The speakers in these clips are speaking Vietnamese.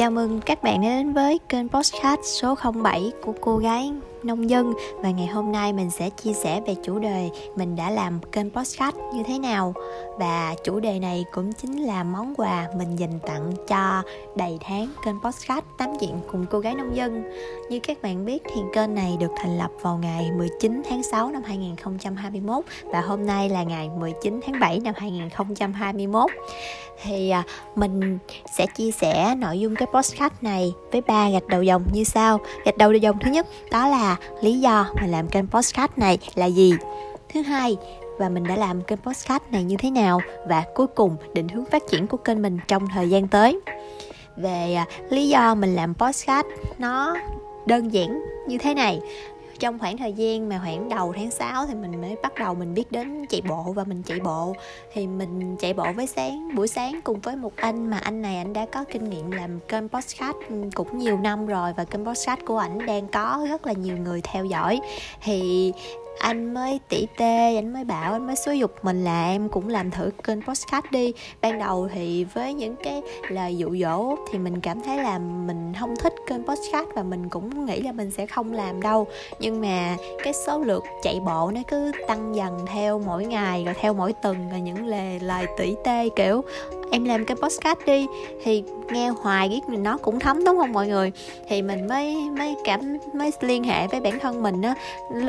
Chào mừng các bạn đến với kênh Postcard số 07 của cô gái nông dân. Và ngày hôm nay mình sẽ chia sẻ về chủ đề mình đã làm kênh podcast như thế nào. Và chủ đề này cũng chính là món quà mình dành tặng cho đầy tháng kênh podcast tám chuyện cùng cô gái nông dân. Như các bạn biết thì kênh này được thành lập vào ngày 19 tháng 6 năm 2021 và hôm nay là ngày 19 tháng 7 năm 2021 thì à, mình sẽ chia sẻ nội dung cái podcast này với ba gạch đầu dòng như sau. Gạch đầu dòng thứ nhất, đó là lý do mình làm kênh postcard này là gì? Thứ hai, và mình đã làm kênh postcard này như thế nào? Và cuối cùng, định hướng phát triển của kênh mình trong thời gian tới. Về à, lý do mình làm postcard nó đơn giản như thế này trong khoảng thời gian mà khoảng đầu tháng 6 thì mình mới bắt đầu mình biết đến chạy bộ và mình chạy bộ. Thì mình chạy bộ với sáng, buổi sáng cùng với một anh mà anh này anh đã có kinh nghiệm làm kênh podcast ừ, cũng nhiều năm rồi và kênh podcast của ảnh đang có rất là nhiều người theo dõi. Thì anh mới tỉ tê, anh mới bảo, anh mới xúi dục mình là em cũng làm thử kênh podcast đi. Ban đầu thì với những cái lời dụ dỗ thì mình cảm thấy là mình không thích kênh podcast và mình cũng nghĩ là mình sẽ không làm đâu. Nhưng mà cái số lượt chạy bộ nó cứ tăng dần theo mỗi ngày, rồi theo mỗi tuần, rồi những lời lời tỉ tê, kiểu em làm cái podcast đi, thì nghe hoài biết mình nó cũng thấm, đúng không mọi người? Thì mình mới mới cảm, mới liên hệ với bản thân mình á.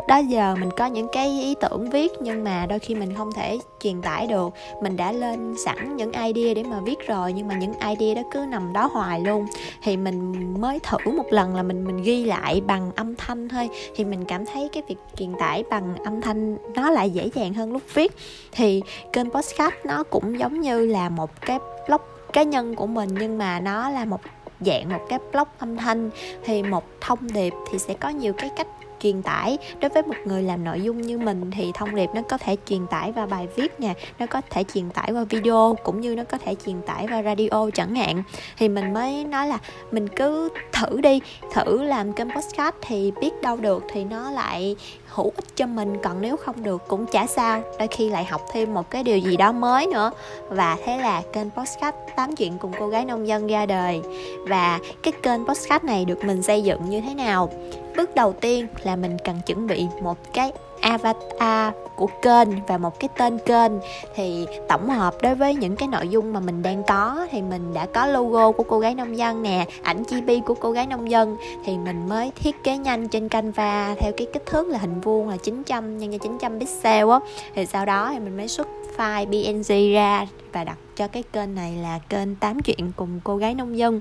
Đó giờ mình có những cái ý tưởng viết, nhưng mà đôi khi mình không thể truyền tải được. Mình đã lên sẵn những idea để mà viết rồi, nhưng mà những idea đó cứ nằm đó hoài luôn. Thì mình mới thử một lần là mình mình ghi lại bằng âm thanh thôi. Thì mình cảm thấy cái việc truyền tải bằng âm thanh nó lại dễ dàng hơn lúc viết. Thì kênh podcast nó cũng giống như là một cái blog cá nhân của mình, nhưng mà nó là một dạng, một cái blog âm thanh. Thì một thông điệp thì sẽ có nhiều cái cách truyền tải. Đối với một người làm nội dung như mình thì thông điệp nó có thể truyền tải vào bài viết nè, nó có thể truyền tải qua video, cũng như nó có thể truyền tải qua radio chẳng hạn. Thì mình mới nói là mình cứ thử đi, thử làm kênh podcast thì biết đâu được thì nó lại hữu ích cho mình. Còn nếu không được cũng chả sao, đôi khi lại học thêm một cái điều gì đó mới nữa. Và thế là kênh podcast tám chuyện cùng cô gái nông dân ra đời. Và cái kênh podcast này được mình xây dựng như thế nào? Bước đầu tiên là là mình cần chuẩn bị một cái avatar của kênh và một cái tên kênh. Thì tổng hợp đối với những cái nội dung mà mình đang có thì mình đã có logo của cô gái nông dân nè, ảnh chi bi của cô gái nông dân. Thì mình mới thiết kế nhanh trên Canva theo cái kích thước là hình vuông là 900 nhân cho 900 pixel á. Thì sau đó thì mình mới xuất file png ra và đặt cho cái kênh này là kênh tám chuyện cùng cô gái nông dân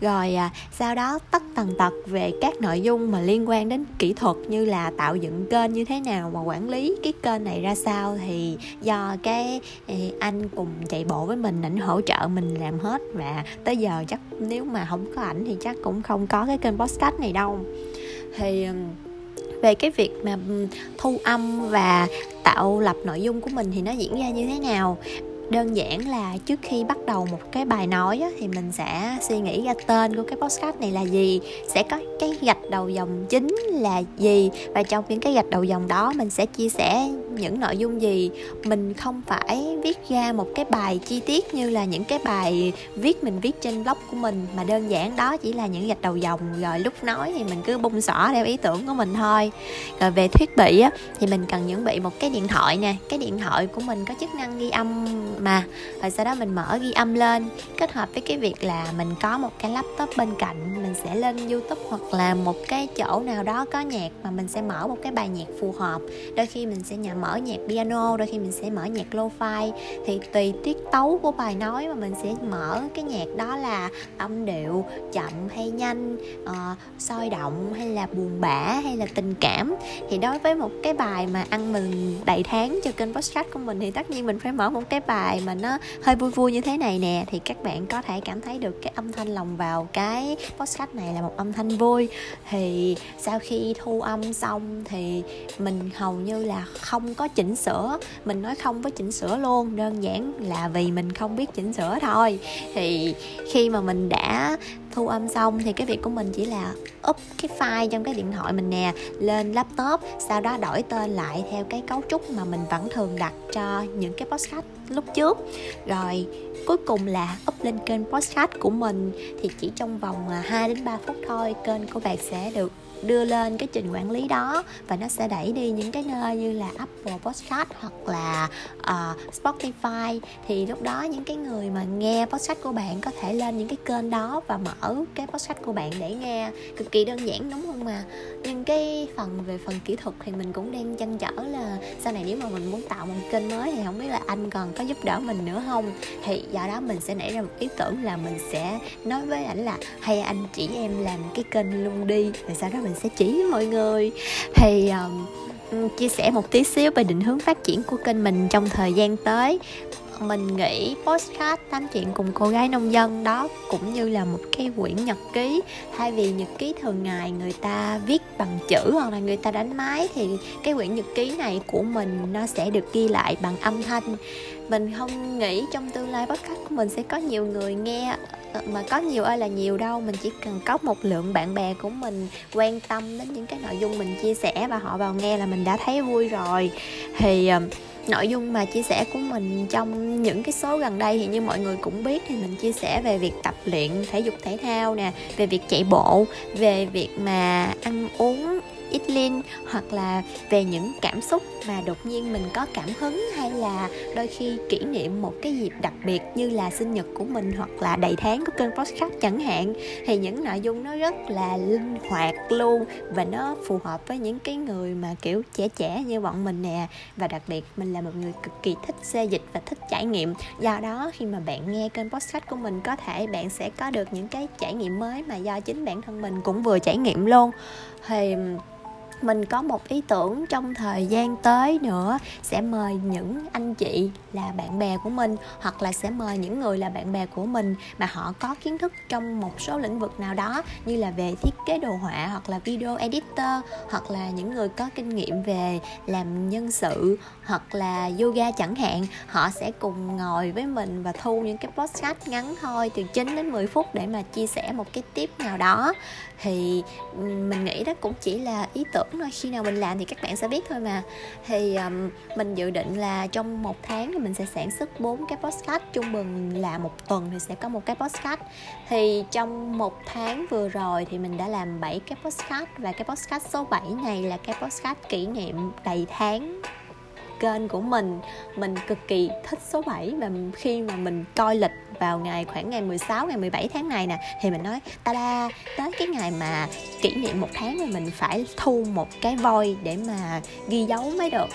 rồi à, sau đó tất tần tật về các nội dung mà liên quan đến kỹ thuật như là tạo dựng kênh như thế nào mà quản lý cái kênh này ra sao thì do cái anh cùng chạy bộ với mình ảnh hỗ trợ mình làm hết. Và tới giờ chắc nếu mà không có ảnh thì chắc cũng không có cái kênh podcast này đâu. Thì về cái việc mà thu âm và tạo lập nội dung của mình thì nó diễn ra như thế nào? Đơn giản là trước khi bắt đầu một cái bài nói á, thì mình sẽ suy nghĩ ra tên của cái podcast này là gì sẽ có cái gạch đầu dòng chính là gì và trong những cái gạch đầu dòng đó mình sẽ chia sẻ những nội dung gì. Mình không phải viết ra một cái bài chi tiết như là những cái bài viết mình viết trên blog của mình mà đơn giản đó chỉ là những gạch đầu dòng. Rồi lúc nói thì mình cứ bung xỏ theo ý tưởng của mình thôi. Rồi về thiết bị á thì mình cần chuẩn bị một cái điện thoại nè. Cái điện thoại của mình có chức năng ghi âm mà rồi sau đó mình mở ghi âm lên kết hợp với cái việc là mình có một cái laptop bên cạnh mình sẽ lên youtube hoặc là một cái chỗ nào đó có nhạc mà mình sẽ mở một cái bài nhạc phù hợp. Đôi khi mình sẽ nhà mở nhạc piano đôi khi mình sẽ mở nhạc lo-fi. Thì tùy tiết tấu của bài nói mà mình sẽ mở cái nhạc đó là âm điệu chậm hay nhanh uh, sôi động hay là buồn bã hay là tình cảm. Thì đối với một cái bài mà ăn mừng đầy tháng cho kênh podcast của mình thì tất nhiên mình phải mở một cái bài mà nó hơi vui vui như thế này nè, thì các bạn có thể cảm thấy được cái âm thanh lòng vào cái podcast này là một âm thanh vui. Thì sau khi thu âm xong thì mình hầu như là không có chỉnh sửa. Mình nói không với chỉnh sửa luôn, đơn giản là vì mình không biết chỉnh sửa thôi. Thì khi mà mình đã thu âm xong thì cái việc của mình chỉ là up cái file trong cái điện thoại mình nè, lên laptop, sau đó đổi tên lại theo cái cấu trúc mà mình vẫn thường đặt cho những cái podcast lúc trước. Rồi, cuối cùng là up lên kênh podcast của mình thì chỉ trong vòng à, 2 đến 3 phút thôi, kênh của bạn sẽ được đưa lên cái trình quản lý đó và nó sẽ đẩy đi những cái nơi như là Apple Podcast hoặc là uh, Spotify. Thì lúc đó những cái người mà nghe podcast của bạn có thể lên những cái kênh đó và mở cái podcast của bạn để nghe cực kỳ đơn giản đúng không mà? Nhưng cái phần về phần kỹ thuật thì mình cũng đang chăn trở là sau này nếu mà mình muốn tạo một kênh mới thì không biết là anh còn có giúp đỡ mình nữa không? Thì do đó mình sẽ nảy ra một ý tưởng là mình sẽ nói với ảnh là hay anh chỉ em làm cái kênh luôn đi rồi sau đó mình sẽ chỉ với mọi người. Thì um, chia sẻ một tí xíu về định hướng phát triển của kênh mình trong thời gian tới. Mình nghĩ postcard tám chuyện cùng cô gái nông dân đó cũng như là một cái quyển nhật ký. Thay vì nhật ký thường ngày người ta viết bằng chữ hoặc là người ta đánh máy thì cái quyển nhật ký này của mình nó sẽ được ghi lại bằng âm thanh. Mình không nghĩ trong tương lai podcast của mình sẽ có nhiều người nghe Ờ, mà có nhiều ơi là nhiều đâu. Mình chỉ cần có một lượng bạn bè của mình quan tâm đến những cái nội dung mình chia sẻ và họ vào nghe là mình đã thấy vui rồi. Thì ờ, nội dung mà chia sẻ của mình trong những cái số gần đây thì như mọi người cũng biết thì mình chia sẻ về việc tập luyện thể dục thể thao nè, về việc chạy bộ, về việc mà ăn uống ít linh hoặc là về những cảm xúc mà đột nhiên mình có cảm hứng, hay là đôi khi kỷ niệm một cái dịp đặc biệt như là sinh nhật của mình, hoặc là đầy tháng của kênh podcast chẳng hạn, thì những nội dung nó rất là linh hoạt luôn và nó phù hợp với những cái người mà, kiểu, trẻ trẻ như bọn mình nè. Và đặc biệt, mình là một người cực kỳ thích xe dịch và thích trải nghiệm. Do đó, khi mà bạn nghe kênh podcast của mình, có thể bạn sẽ có được những cái trải nghiệm mới mà do chính bản thân mình cũng vừa trải nghiệm luôn. Thì mình có một ý tưởng trong thời gian tới nữa, sẽ mời những anh chị là bạn bè của mình, hoặc là sẽ mời những người là bạn bè của mình mà họ có kiến thức trong một số lĩnh vực nào đó, như là về thiết kế đồ họa, hoặc là video editor, hoặc là những người có kinh nghiệm về làm nhân sự, hoặc là yoga chẳng hạn. Họ sẽ cùng ngồi với mình và thu những cái podcast ngắn thôi, từ 9 đến 10 phút để mà chia sẻ một cái tip nào đó. Thì mình nghĩ đó cũng chỉ là ý tưởng thôi khi nào mình làm thì các bạn sẽ biết thôi mà. Thì um, mình dự định là trong một tháng thì mình sẽ sản xuất bốn cái podcast trung bình là một tuần thì sẽ có một cái podcast. Thì trong một tháng vừa rồi thì mình đã làm 7 cái podcast và cái podcast số 7 này là cái podcast kỷ niệm đầy tháng kênh của mình. Mình cực kỳ thích số 7 và khi mà mình coi lịch vào ngày, khoảng ngày 16 ngày 17 tháng này nè, thì mình nói, ta da tới cái ngày mà kỷ niệm một tháng thì mình phải thu một cái voi để mà ghi dấu mới được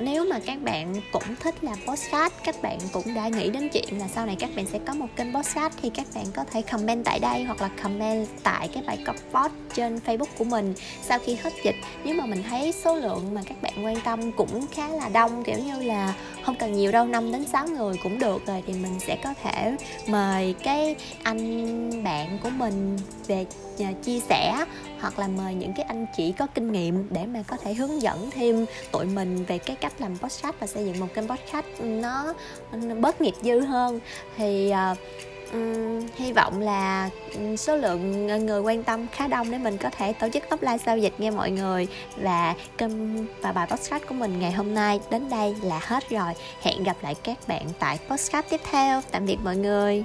nếu mà các bạn cũng thích làm podcast, các bạn cũng đã nghĩ đến chuyện là sau này các bạn sẽ có một kênh podcast thì các bạn có thể comment tại đây hoặc là comment tại cái bài post trên facebook của mình sau khi hết dịch. Nếu mà mình thấy số lượng mà các bạn quan tâm cũng khá là đông, kiểu như là không cần nhiều đâu 5 đến 6 người cũng được rồi, thì mình sẽ có thể mời cái anh bạn của mình về à, chia sẻ hoặc là mời những cái anh chị có kinh nghiệm để mà có thể hướng dẫn thêm tụi mình về cái cách làm podcast và xây dựng một kênh podcast nó, nó bớt nghiệp dư hơn. Thì uh, um, hy vọng là số lượng người quan tâm khá đông để mình có thể tổ chức offline giao dịch nghe mọi người. Và kênh và bài podcast của mình ngày hôm nay đến đây là hết rồi. Hẹn gặp lại các bạn tại podcast tiếp theo. Tạm biệt mọi người.